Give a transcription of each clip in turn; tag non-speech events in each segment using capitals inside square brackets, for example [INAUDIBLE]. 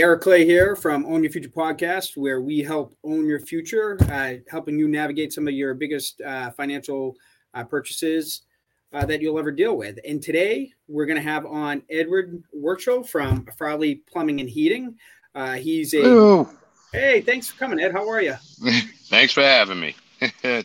Hey, Eric Clay here from Own Your Future podcast, where we help own your future, uh, helping you navigate some of your biggest uh, financial uh, purchases uh, that you'll ever deal with. And today we're going to have on Edward Warchal from Farley Plumbing and Heating. Uh, he's a. Ooh. Hey, thanks for coming, Ed. How are you? [LAUGHS] Thanks for having me. [LAUGHS]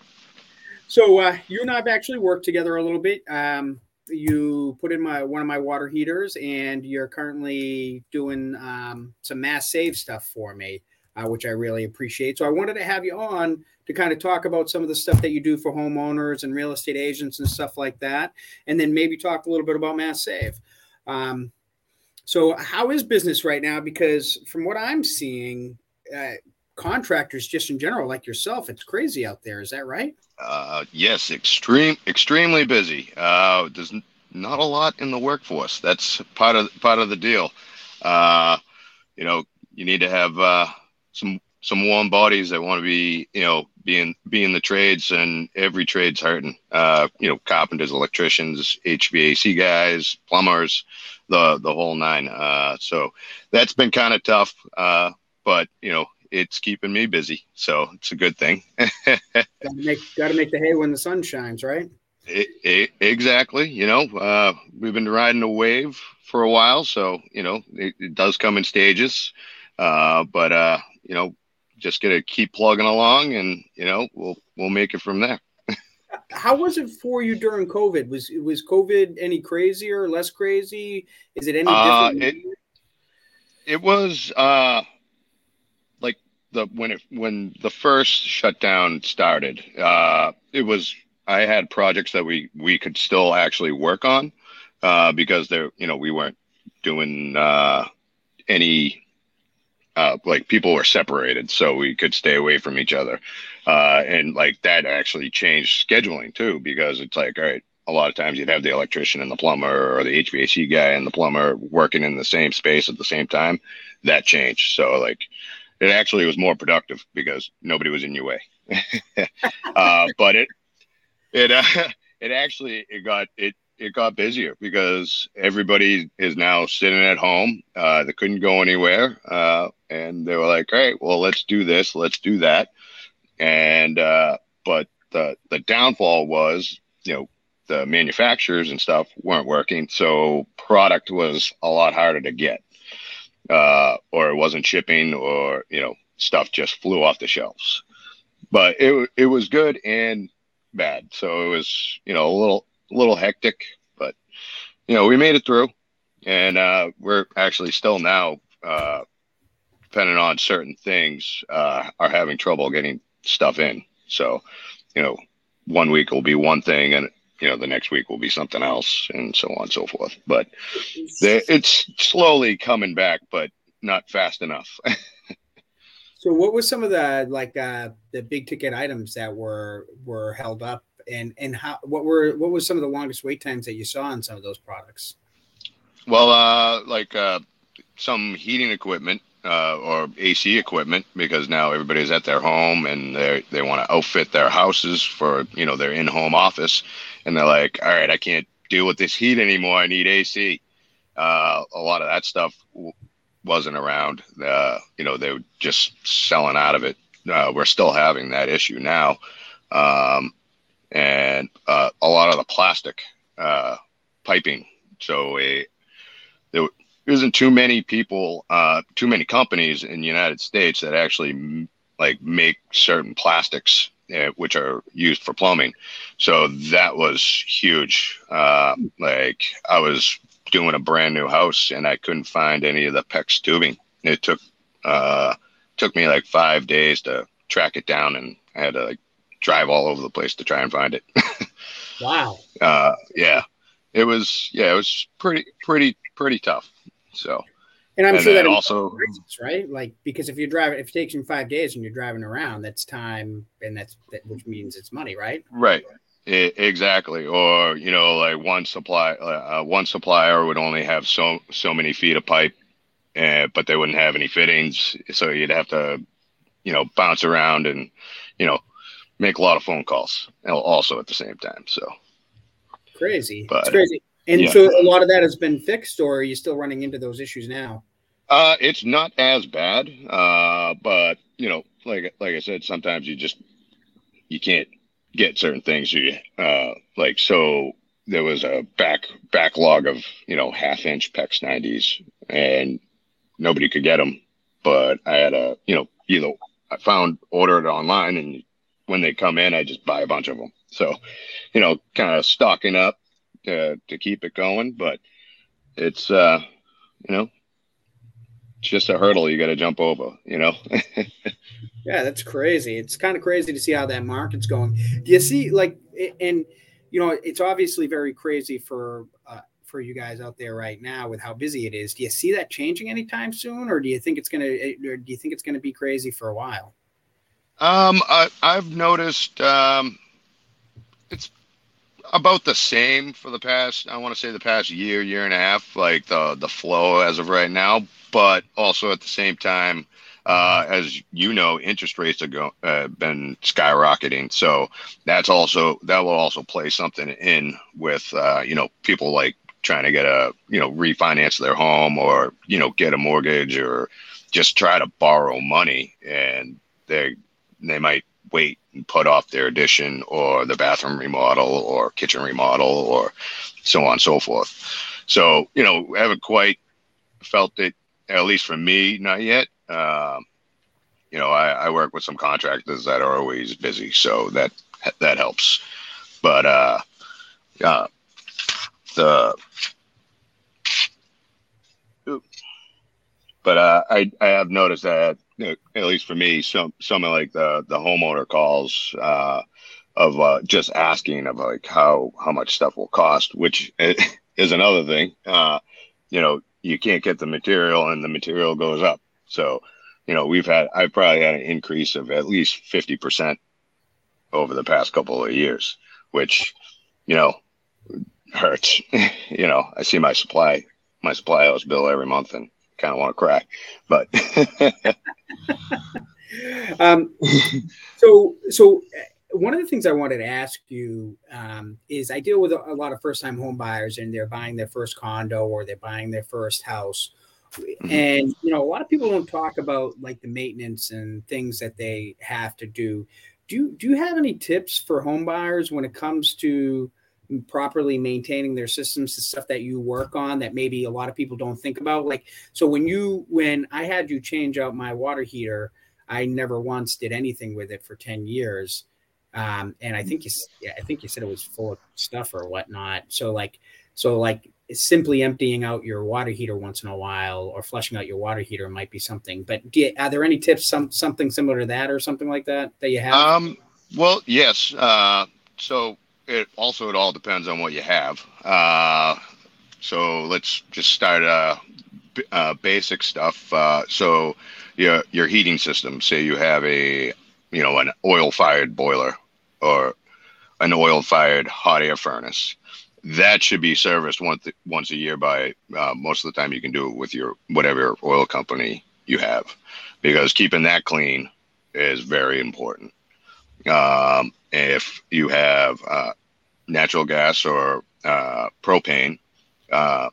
so uh, you and I have actually worked together a little bit. Um, you put in my one of my water heaters, and you're currently doing um, some mass save stuff for me, uh, which I really appreciate. So I wanted to have you on to kind of talk about some of the stuff that you do for homeowners and real estate agents and stuff like that, and then maybe talk a little bit about mass save. Um, so how is business right now? Because from what I'm seeing, uh, contractors just in general, like yourself, it's crazy out there. Is that right? Uh, yes, extreme, extremely busy. Uh, there's not a lot in the workforce. That's part of part of the deal. Uh, you know, you need to have uh, some some warm bodies that want to be, you know, being being the trades, and every trade's hurting. Uh, you know, carpenters, electricians, HVAC guys, plumbers, the the whole nine. Uh, so that's been kind of tough. Uh, but you know, it's keeping me busy, so it's a good thing. [LAUGHS] gotta make gotta make the hay when the sun shines, right? It, it, exactly. You know, uh, we've been riding a wave for a while, so you know it, it does come in stages. Uh, but uh, you know, just gonna keep plugging along, and you know, we'll we'll make it from there. [LAUGHS] How was it for you during COVID? Was was COVID any crazier, less crazy? Is it any uh, different? It, it was uh, the when it when the first shutdown started. Uh, it was I had projects that we we could still actually work on uh, because there you know we weren't doing uh, any uh, like people were separated so we could stay away from each other uh, and like that actually changed scheduling too because it's like all right a lot of times you'd have the electrician and the plumber or the hvac guy and the plumber working in the same space at the same time that changed so like it actually was more productive because nobody was in your way [LAUGHS] uh, but it it uh, [LAUGHS] it actually it got it it got busier because everybody is now sitting at home. Uh, they couldn't go anywhere, uh, and they were like, "All right, well, let's do this, let's do that." And uh, but the the downfall was, you know, the manufacturers and stuff weren't working, so product was a lot harder to get, uh, or it wasn't shipping, or you know, stuff just flew off the shelves. But it it was good and bad. So it was, you know, a little a little hectic, but you know, we made it through, and uh, we're actually still now, uh, depending on certain things, uh, are having trouble getting stuff in. So, you know, one week will be one thing, and you know, the next week will be something else, and so on and so forth. But it's slowly coming back, but not fast enough. [LAUGHS] so, what was some of the like uh, the big ticket items that were were held up and and how what were what was some of the longest wait times that you saw on some of those products? Well, uh, like uh, some heating equipment uh, or AC equipment, because now everybody's at their home and they they want to outfit their houses for you know their in-home office, and they're like, all right, I can't deal with this heat anymore. I need AC. Uh, a lot of that stuff w- wasn't around. Uh, you know, they were just selling out of it. Uh, we're still having that issue now. Um, and uh, a lot of the plastic uh, piping. So a, there isn't too many people, uh, too many companies in the United States that actually like make certain plastics uh, which are used for plumbing. So that was huge. Uh, like I was doing a brand new house and I couldn't find any of the PEX tubing. It took uh, took me like five days to track it down, and I had to like drive all over the place to try and find it. [LAUGHS] wow. Uh, yeah, it was. Yeah, it was pretty, pretty, pretty tough. So. And I'm and sure that also prices, right? Like because if you're driving, if it takes you five days and you're driving around, that's time, and that's that, which means it's money, right? Right. It, exactly. Or you know, like one supply, uh, one supplier would only have so so many feet of pipe, uh, but they wouldn't have any fittings, so you'd have to, you know, bounce around and, you know, make a lot of phone calls also at the same time. So crazy, but, it's crazy. And yeah. so a lot of that has been fixed, or are you still running into those issues now? Uh, it's not as bad, uh, but you know, like like I said, sometimes you just you can't get certain things. You uh, like so there was a back backlog of you know half inch PEX 90s, and nobody could get them. But I had a you know either I found ordered online, and when they come in, I just buy a bunch of them. So you know, kind of stocking up to to keep it going. But it's uh, you know it's just a hurdle you got to jump over, you know? [LAUGHS] yeah, that's crazy. It's kind of crazy to see how that market's going. Do you see, like, and, you know, it's obviously very crazy for, uh, for you guys out there right now with how busy it is. Do you see that changing anytime soon, or do you think it's gonna, or do you think it's gonna be crazy for a while? Um, I, I've noticed um, it's about the same for the past. I want to say the past year, year and a half. Like the the flow as of right now, but also at the same time, uh, as you know, interest rates have uh, been skyrocketing. So that's also that will also play something in with uh, you know people like trying to get a you know refinance their home or you know get a mortgage or just try to borrow money and they they might wait and put off their addition or the bathroom remodel or kitchen remodel or so on and so forth. So you know, I haven't quite felt it at least for me, not yet. Um, you know, I, I, work with some contractors that are always busy, so that that helps. But uh, uh, the but uh, I I have noticed that at least for me, some some of like the the homeowner calls uh, of uh, just asking of like how how much stuff will cost, which [LAUGHS] is another thing. Uh, you know, you can't get the material and the material goes up. So, you know, we've had, I've probably had an increase of at least 50% over the past couple of years, which, you know, hurts. [LAUGHS] you know, I see my supply, my supply house bill every month and kind of want to cry, but. [LAUGHS] um, so, so one of the things I wanted to ask you um, is I deal with a, lot of first time home buyers and they're buying their first condo or they're buying their first house. Mm-hmm. And, you know, a lot of people don't talk about like the maintenance and things that they have to do. Do you, do you have any tips for home buyers when it comes to properly maintaining their systems, the stuff that you work on that maybe a lot of people don't think about? Like, so when you, when I had you change out my water heater, I never once did anything with it for 10 years um, and I think you, yeah, I think you said it was full of stuff or whatnot. So like, so like simply emptying out your water heater once in a while or flushing out your water heater might be something. But you, are there any tips, some something similar to that or something like that that you have? Um, well, yes. Uh, so it also it all depends on what you have. Uh, so let's just start uh, uh basic stuff. Uh, so your your heating system. Say you have a you know an oil fired boiler or an oil fired hot air furnace. That should be serviced once once a year by uh, most of the time you can do it with your whatever oil company you have, because keeping that clean is very important. Um, if you have uh, natural gas or uh, propane, uh,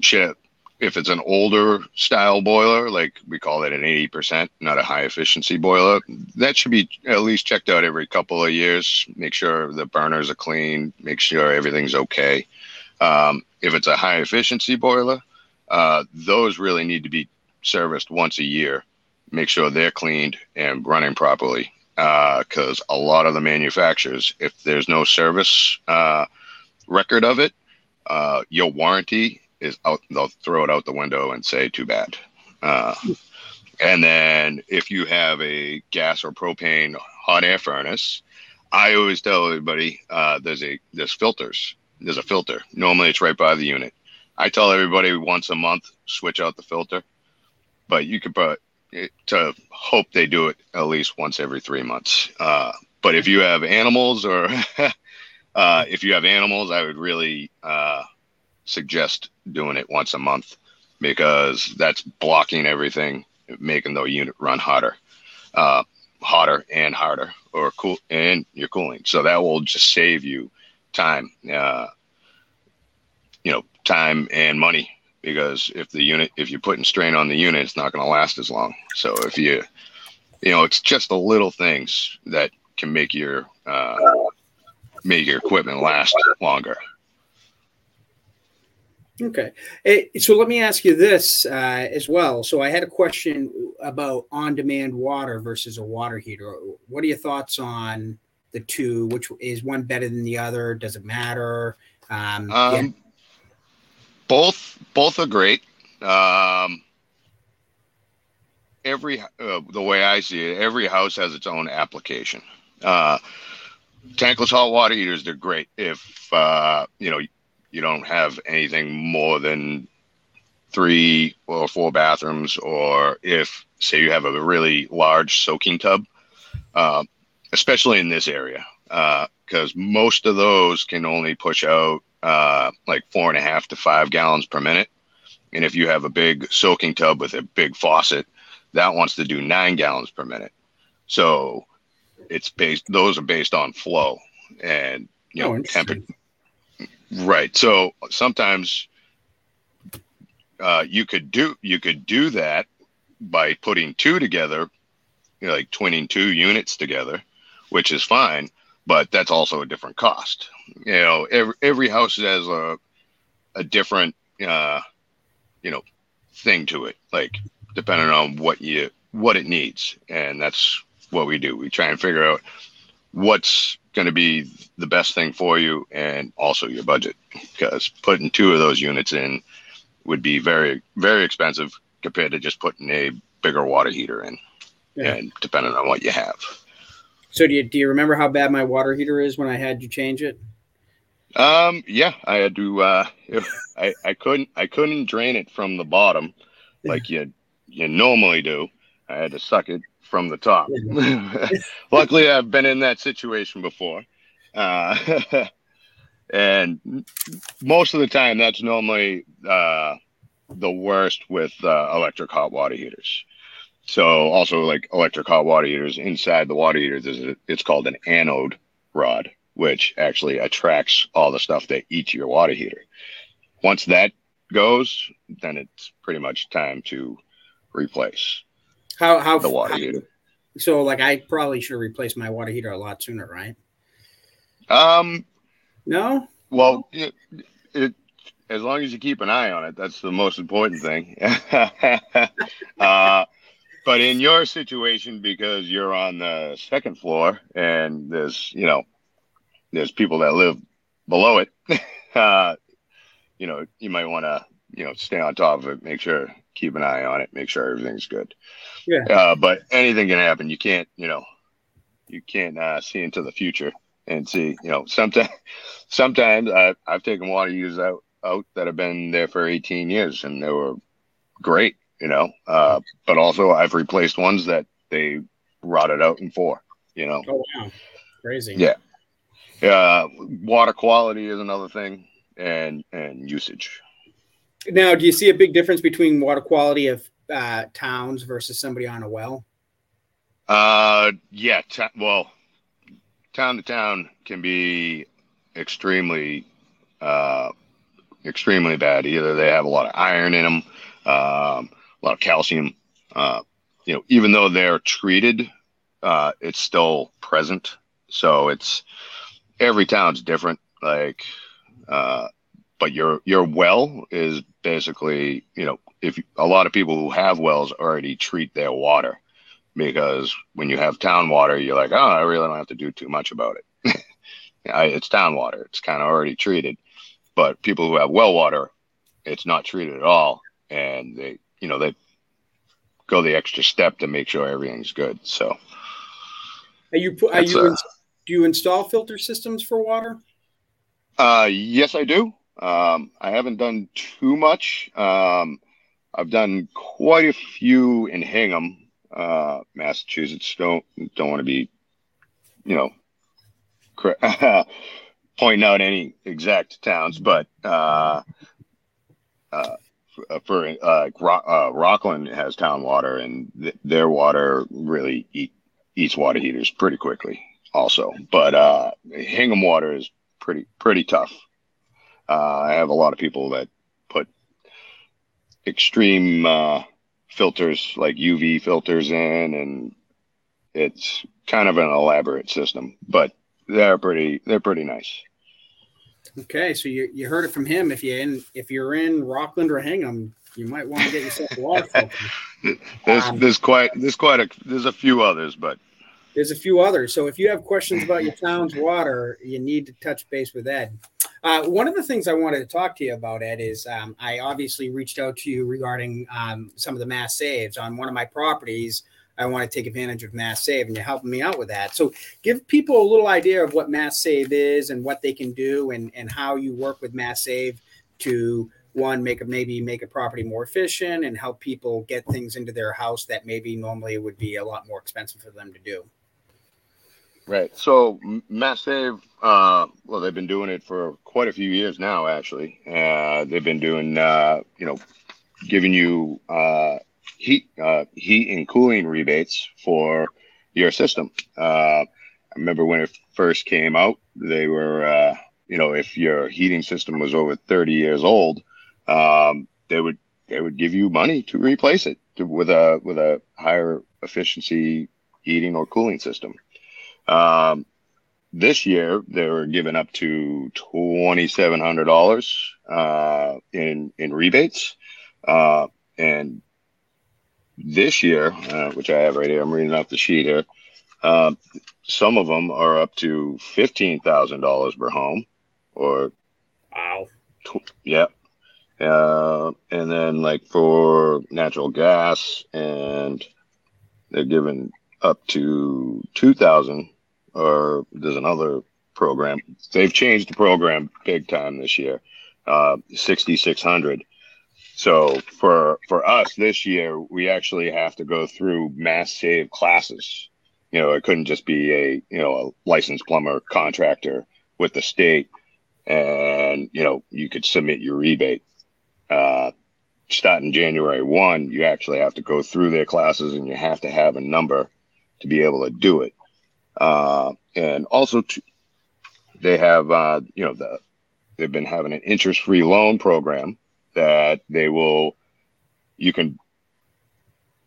should if it's an older style boiler, like we call it an 80%, not a high efficiency boiler, that should be at least checked out every couple of years. Make sure the burners are clean, make sure everything's okay. Um, if it's a high efficiency boiler, uh, those really need to be serviced once a year. Make sure they're cleaned and running properly. Because uh, a lot of the manufacturers, if there's no service uh, record of it, uh, your warranty is out they'll throw it out the window and say too bad. Uh, and then if you have a gas or propane hot air furnace i always tell everybody uh, there's a there's filters. There's a filter. Normally it's right by the unit. I tell everybody once a month switch out the filter. But you could put to hope they do it at least once every three months uh, but if you have animals or [LAUGHS] uh, if you have animals i would really uh, suggest doing it once a month because that's blocking everything, making the unit run hotter, uh, hotter and harder, or cool, and you're cooling. So that will just save you time, uh, you know, time and money because if the unit if you're putting strain on the unit, it's not going to last as long. So if you you know, it's just the little things that can make your uh, make your equipment last longer. Okay. So let me ask you this uh, as well. So I had a question about on demand water versus a water heater. What are your thoughts on the two? Which is one better than the other? Does it matter? Um, um, yeah. Both both are great. Um, every uh, the way I see it, every house has its own application. Uh, tankless hot water heaters they're great if uh, you know you don't have anything more than three or four bathrooms, or if say you have a really large soaking tub, uh, especially in this area, because uh, most of those can only push out uh, like four and a half to five gallons per minute. And if you have a big soaking tub with a big faucet, that wants to do nine gallons per minute. So it's based; those are based on flow and you know oh, temperature. Right. So sometimes uh, you could do you could do that by putting two together, you know, like twinning two units together, which is fine, but that's also a different cost. You know, every every house has a a different uh, you know thing to it, like depending on what you what it needs, and that's what we do. We try and figure out what's going to be the best thing for you and also your budget because putting two of those units in would be very very expensive compared to just putting a bigger water heater in yeah. and depending on what you have so do you, do you remember how bad my water heater is when i had you change it um yeah i had to uh [LAUGHS] i i couldn't i couldn't drain it from the bottom like you you normally do i had to suck it from the top. [LAUGHS] Luckily, I've been in that situation before. Uh, [LAUGHS] and most of the time, that's normally uh, the worst with uh, electric hot water heaters. So, also like electric hot water heaters, inside the water heaters, is a, it's called an anode rod, which actually attracts all the stuff that eats your water heater. Once that goes, then it's pretty much time to replace. How how the water how, heater? So like I probably should replace my water heater a lot sooner, right? Um, no. Well, it, it as long as you keep an eye on it, that's the most important thing. [LAUGHS] uh, but in your situation, because you're on the second floor and there's you know there's people that live below it, [LAUGHS] uh, you know you might want to you know stay on top of it, make sure keep an eye on it, make sure everything's good. Yeah. Uh, but anything can happen. You can't, you know, you can't uh, see into the future and see, you know, [LAUGHS] sometimes, sometimes uh, I've taken water users out, out that have been there for 18 years and they were great, you know, uh, but also I've replaced ones that they rotted out in four, you know. Oh, wow. Crazy. Yeah. Uh, water quality is another thing and, and usage. Now, do you see a big difference between water quality of uh, towns versus somebody on a well? Uh, yeah. T- well, town to town can be extremely, uh, extremely bad. Either they have a lot of iron in them, um, lot of calcium. Uh, you know, even though they're treated, uh, it's still present. So it's every town's different. Like, uh, but your your well is basically you know if a lot of people who have wells already treat their water because when you have town water you're like oh i really don't have to do too much about it [LAUGHS] it's town water it's kind of already treated but people who have well water it's not treated at all and they you know they go the extra step to make sure everything's good so are you are you uh, do you install filter systems for water uh yes i do um, I haven't done too much. Um, I've done quite a few in Hingham, uh, Massachusetts. Don't don't want to be, you know, [LAUGHS] pointing out any exact towns, but uh, uh, for uh, uh, Rockland has town water, and th- their water really eat, eats water heaters pretty quickly, also. But uh, Hingham water is pretty pretty tough. Uh, I have a lot of people that put extreme uh, filters like UV filters in, and it's kind of an elaborate system, but they're pretty they're pretty nice. Okay, so you, you heard it from him. If you in if you're in Rockland or Hingham, you might want to get yourself a water [LAUGHS] filter. there's um, there's quite there's quite a there's a few others, but there's a few others. So if you have questions about your town's water, you need to touch base with Ed. Uh, one of the things I wanted to talk to you about, Ed, is um, I obviously reached out to you regarding um, some of the mass saves on one of my properties. I want to take advantage of Mass Save, and you're helping me out with that. So, give people a little idea of what Mass Save is and what they can do, and and how you work with Mass Save to one make a maybe make a property more efficient and help people get things into their house that maybe normally would be a lot more expensive for them to do. Right. So Mass Save, uh, well, they've been doing it for quite a few years now. Actually, uh, they've been doing, uh, you know, giving you uh, heat uh, heat and cooling rebates for your system. Uh, I remember when it first came out, they were uh, you know if your heating system was over 30 years old, um, they would they would give you money to replace it to, with a with a higher efficiency heating or cooling system. Um, this year they were giving up to twenty seven hundred dollars uh, in in rebates, uh, and this year, uh, which I have right here, I'm reading off the sheet here. Uh, some of them are up to fifteen thousand dollars per home, or wow, tw- yeah. Uh, and then like for natural gas, and they're giving up to two thousand. Or there's another program. They've changed the program big time this year. Uh, sixty six hundred so for for us this year, we actually have to go through mass save classes. You know, it couldn't just be a you know a licensed plumber contractor with the state, and you know you could submit your rebate. Uh, starting January one, you actually have to go through their classes, and you have to have a number to be able to do it. Uh, and also, to, they have uh, you know the they've been having an interest free loan program that they will you can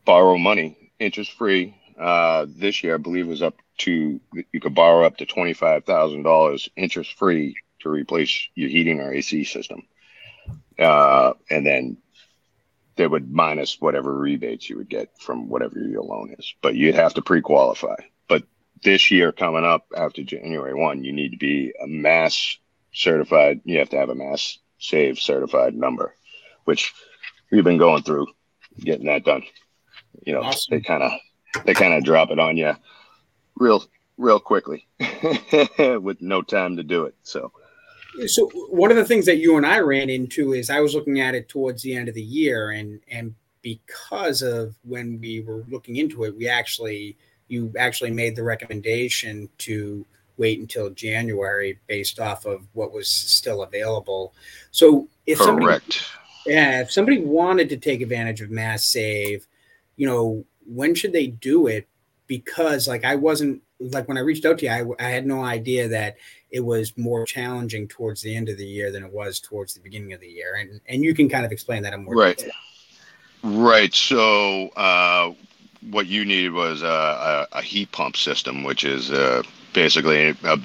borrow money interest free uh, this year i believe was up to you could borrow up to $25000 interest free to replace your heating or ac system. Uh, and then they would minus whatever rebates you would get from whatever your loan is but you'd have to pre-qualify. But this year coming up after january 1 you need to be a mass certified you have to have a mass save certified number which we've been going through getting that done. You know, awesome. they kind of they kind of drop it on you real real quickly [LAUGHS] with no time to do it. So so one of the things that you and I ran into is I was looking at it towards the end of the year and and because of when we were looking into it, we actually you actually made the recommendation to wait until January based off of what was still available. So if Correct. somebody yeah, if somebody wanted to take advantage of mass save, you know, when should they do it? Because like I wasn't like when I reached out to you, I, I had no idea that it was more challenging towards the end of the year than it was towards the beginning of the year, and and you can kind of explain that in more right. Detail. Right. So uh, what you needed was a, a, a, heat pump system, which is uh, basically a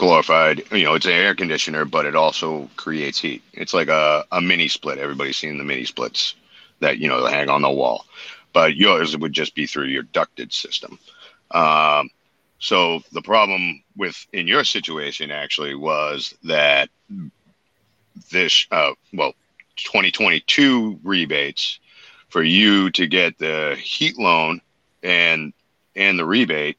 glorified you know it's an air conditioner but it also creates heat. It's like a, a mini split. Everybody's seen the mini splits that you know hang on the wall. But yours would just be through your ducted system. Um, so the problem with in your situation actually was that this uh, well 2022 rebates for you to get the heat loan and and the rebate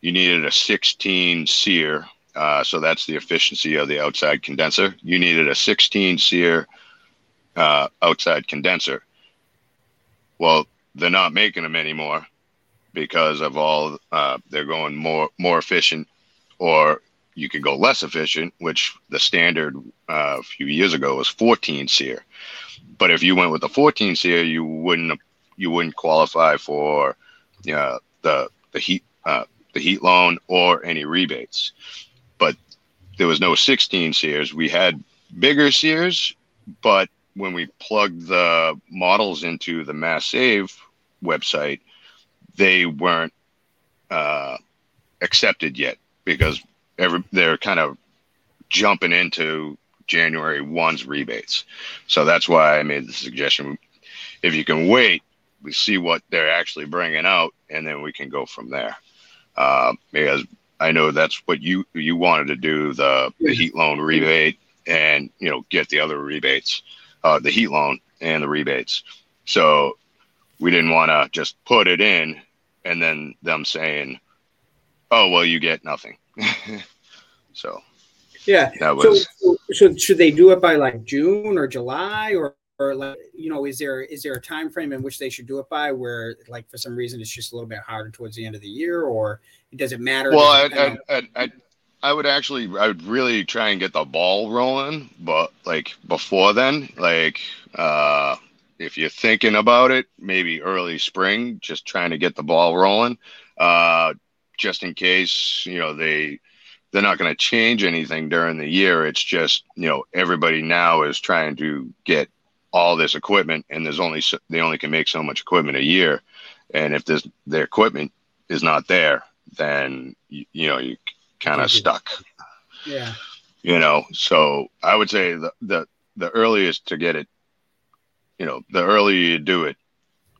you needed a 16 SEER uh, so that's the efficiency of the outside condenser. You needed a 16 SEER uh, outside condenser. Well, they're not making them anymore because of all uh, they're going more more efficient, or you could go less efficient, which the standard uh, a few years ago was 14 SEER. But if you went with the 14 SEER, you wouldn't you wouldn't qualify for uh, the the heat the heat loan or any rebates there was no 16 SEERs. We had bigger SEERs, but when we plugged the models into the Mass Save website, they weren't uh, accepted yet because every, they're kind of jumping into January 1's rebates. So that's why I made the suggestion. If you can wait, we see what they're actually bringing out, and then we can go from there. Uh, because I know that's what you you wanted to do the, the heat loan rebate and you know get the other rebates, uh, the heat loan and the rebates. So we didn't want to just put it in and then them saying, "Oh well, you get nothing." [LAUGHS] so yeah, that was. So, so should they do it by like June or July or? Or like you know, is there is there a time frame in which they should do it by, where like for some reason it's just a little bit harder towards the end of the year, or does it matter? Well, I, I, I, I, would actually, I would really try and get the ball rolling, but like before then, like uh, if you're thinking about it, maybe early spring, just trying to get the ball rolling, uh, just in case you know they they're not going to change anything during the year. It's just you know everybody now is trying to get all this equipment, and there's only so, they only can make so much equipment a year, and if this their equipment is not there, then you, you know you kind of stuck. Yeah. You know, so I would say the the the earliest to get it, you know, the earlier you do it,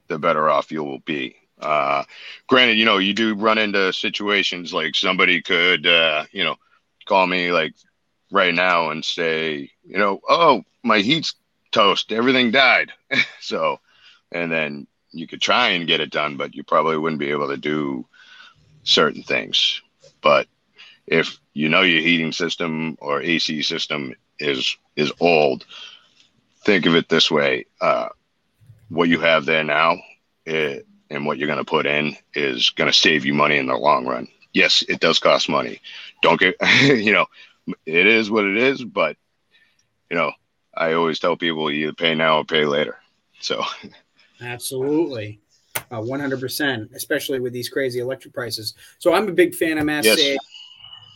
the better off you will be. Uh, granted, you know, you do run into situations like somebody could, uh, you know, call me like right now and say, you know, oh, my heat's toast, everything died. [LAUGHS] so, and then you could try and get it done, but you probably wouldn't be able to do certain things. But if you know your heating system or AC system is is old, think of it this way: uh, what you have there now it, and what you're going to put in is going to save you money in the long run. Yes, it does cost money. Don't get [LAUGHS] you know, it is what it is. But you know, I always tell people you pay now or pay later. So, absolutely. Uh, 100%, especially with these crazy electric prices. So I'm a big fan of Mass yes. Save.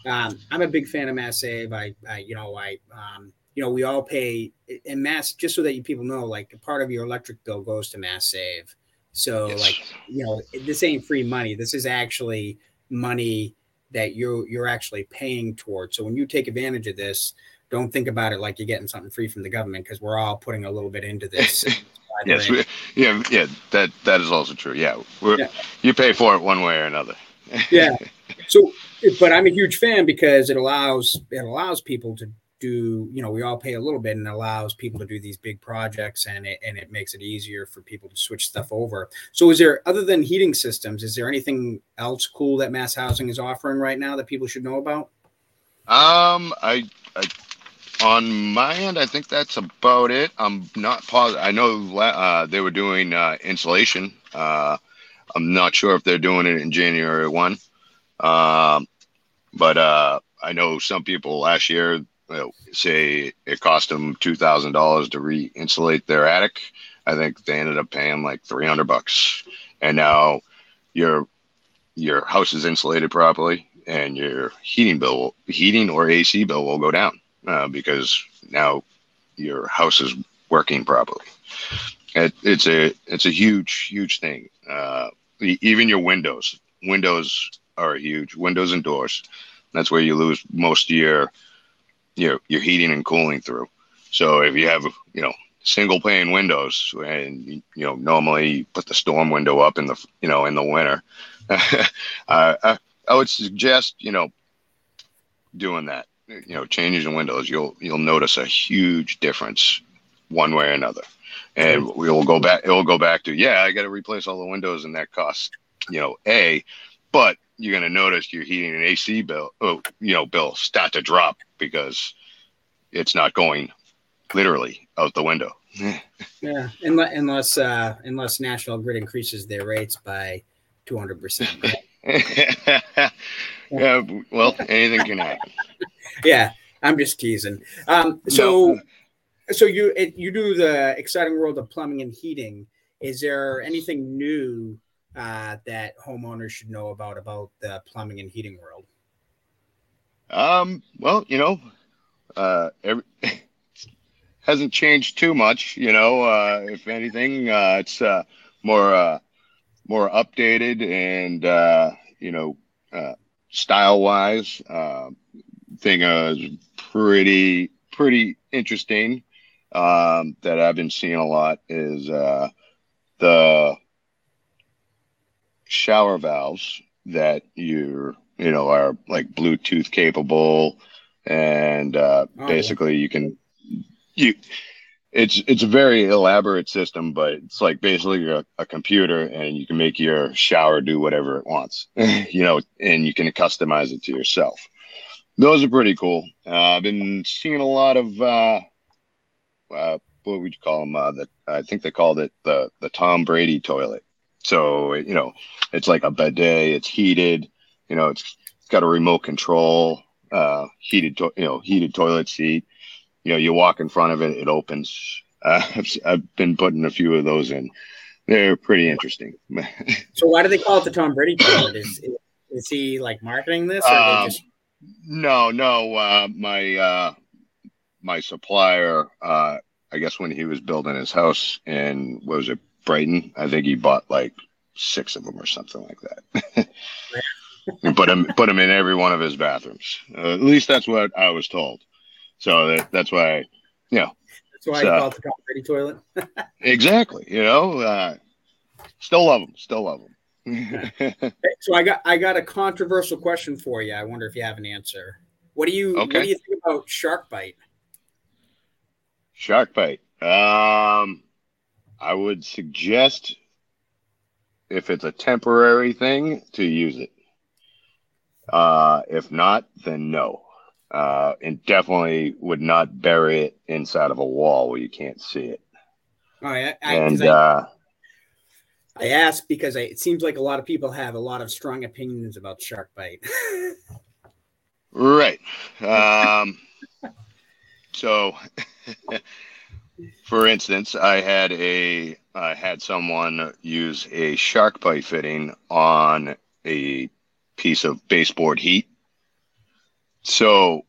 Um, I'm a big fan of Mass Save. I, I you know, I, um, you know, we all pay in Mass just so that you people know, like part of your electric bill goes to Mass Save. So yes. like, you know, this ain't free money. This is actually money that you're you're actually paying towards. So when you take advantage of this, don't think about it like you're getting something free from the government because we're all putting a little bit into this. yes, [LAUGHS] we, yeah, yeah, that that is also true. Yeah, yeah, you pay for it one way or another. [LAUGHS] yeah. So, but I'm a huge fan because it allows it allows people to do. You know, we all pay a little bit, and allows people to do these big projects, and it and it makes it easier for people to switch stuff over. So, is there other than heating systems? Is there anything else cool that Mass Housing is offering right now that people should know about? Um, I, I on my end, I think that's about it. I'm not positive. I know uh, they were doing uh, insulation. Uh, I'm not sure if they're doing it in January one, um, but uh, I know some people last year you say it cost them two thousand dollars to re-insulate their attic. I think they ended up paying like three hundred bucks, and now your your house is insulated properly, and your heating bill, heating or AC bill will go down uh, because now your house is working properly. It, it's a it's a huge huge thing. Uh, even your windows, windows are huge. Windows and doors. That's where you lose most of your your your heating and cooling through. So if you have you know single pane windows and you know normally you put the storm window up in the you know in the winter, [LAUGHS] uh, I, I would suggest you know doing that you know changes in windows you'll you'll notice a huge difference one way or another. And we'll go back it'll go back to yeah i got to replace all the windows and that costs you know a but you're going to notice your heating and ac bill oh you know bill start to drop because it's not going literally out the window. [LAUGHS] Yeah unless unless uh unless national grid increases their rates by 200 percent yeah [LAUGHS] well anything can happen yeah, I'm just teasing. Um, so, no. so you you do the exciting world of plumbing and heating. Is there anything new uh, that homeowners should know about about the plumbing and heating world? Um. Well, you know, uh, every, [LAUGHS] hasn't changed too much. You know, uh, if anything, uh, it's uh, more uh, more updated and uh, you know uh, style wise. Uh, thing is pretty pretty interesting um, that I've been seeing a lot is uh, the shower valves that you're you know are like Bluetooth capable, and uh, oh, basically yeah. you can you it's it's a very elaborate system, but it's like basically a, a computer, and you can make your shower do whatever it wants, [LAUGHS] you know, and you can customize it to yourself. Those are pretty cool. Uh, I've been seeing a lot of uh, uh, what would you call them? Uh, the, I think they called it the the Tom Brady toilet. So you know, it's like a bidet. It's heated. You know, it's, it's got a remote control, uh, heated, to- you know, heated toilet seat. You know, you walk in front of it, it opens. Uh, [LAUGHS] I've, I've been putting a few of those in. They're pretty interesting. [LAUGHS] so why do they call it the Tom Brady? Is, is he like marketing this? Um, just... No, no. Uh, my uh, my supplier, uh, I guess when he was building his house in what was it Brighton, I think he bought like six of them or something like that. [LAUGHS] and put him put him in every one of his bathrooms. Uh, at least that's what I was told. So that, that's why, you know. That's why so, I call it the Brady toilet. [LAUGHS] exactly. You know, uh, still love them. Still love them. so I got I got a controversial question for you. I wonder if you have an answer. What do you okay. What do you think about shark bite? Shark bite. Um, I would suggest if it's a temporary thing to use it. Uh, if not, then no. Uh, and definitely would not bury it inside of a wall where you can't see it. Oh, I, I, and I, uh, I asked because I, it seems like a lot of people have a lot of strong opinions about shark bite. right. Um, so, [LAUGHS] for instance, I had a I had someone use a shark bite fitting on a piece of baseboard heat. So,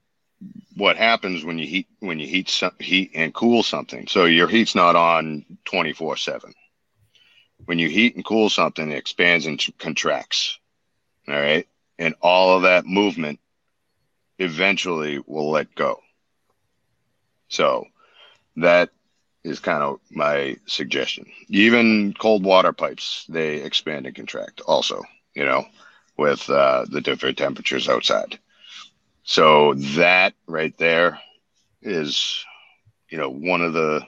what happens when you heat when you heat some, heat and cool something? So your heat's not on twenty four seven. When you heat and cool something, it expands and contracts. All right, and all of that movement eventually will let go. So that is kind of my suggestion. Even cold water pipes, they expand and contract also, you know, with uh, the different temperatures outside. So that right there is, you know, one of the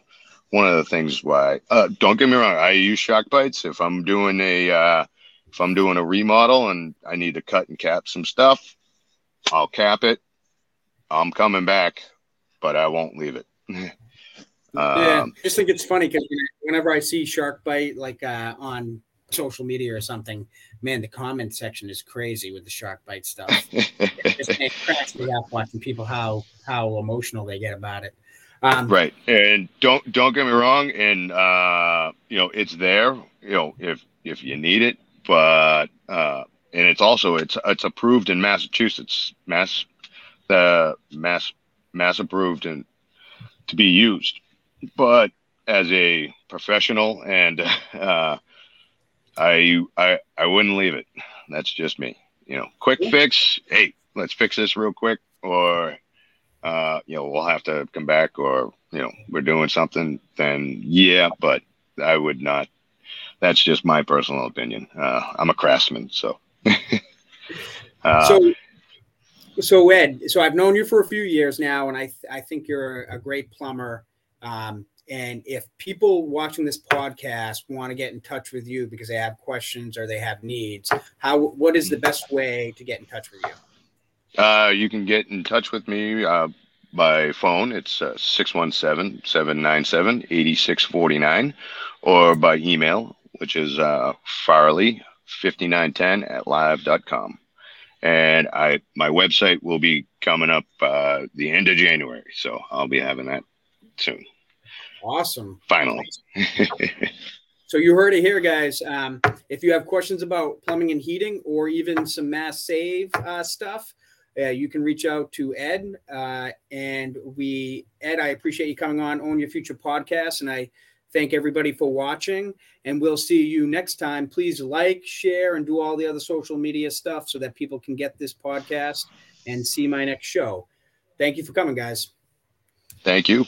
one of the things why. Uh, don't get me wrong, I use shark bites if I'm doing a uh, if I'm doing a remodel and I need to cut and cap some stuff. I'll cap it. I'm coming back, but I won't leave it. [LAUGHS] yeah, um, I just think it's funny because whenever I see shark bite like uh, on social media or something, man, the comment section is crazy with the shark bite stuff. [LAUGHS] it cracks me up watching people how how emotional they get about it. Um, right, and don't don't get me wrong, and uh, you know it's there, you know if if you need it, but uh, and it's also it's it's approved in Massachusetts, mass the mass mass approved and to be used but as a professional and [LAUGHS] uh, I I I wouldn't leave it. That's just me. You know, quick fix. Hey, let's fix this real quick, or uh, you know, we'll have to come back, or you know, we're doing something. Then yeah, but I would not. That's just my personal opinion. Uh, I'm a craftsman, so. [LAUGHS] uh, so, so Ed, so I've known you for a few years now, and I th- I think you're a great plumber. Um, and if people watching this podcast want to get in touch with you because they have questions or they have needs, how what is the best way to get in touch with you? Uh, you can get in touch with me uh, by phone. It's uh, 617 797 8649 or by email, which is uh, farley5910 at live.com. And I my website will be coming up uh, the end of January. So I'll be having that soon. Awesome. Finally. so you heard it here, guys. Um, if you have questions about plumbing and heating or even some Mass Save uh, stuff, uh, you can reach out to Ed. Uh, and we, Ed, I appreciate you coming on Own Your Future podcast. And I thank everybody for watching. And we'll see you next time. Please like, share, and do all the other social media stuff so that people can get this podcast and see my next show. Thank you for coming, guys. Thank you.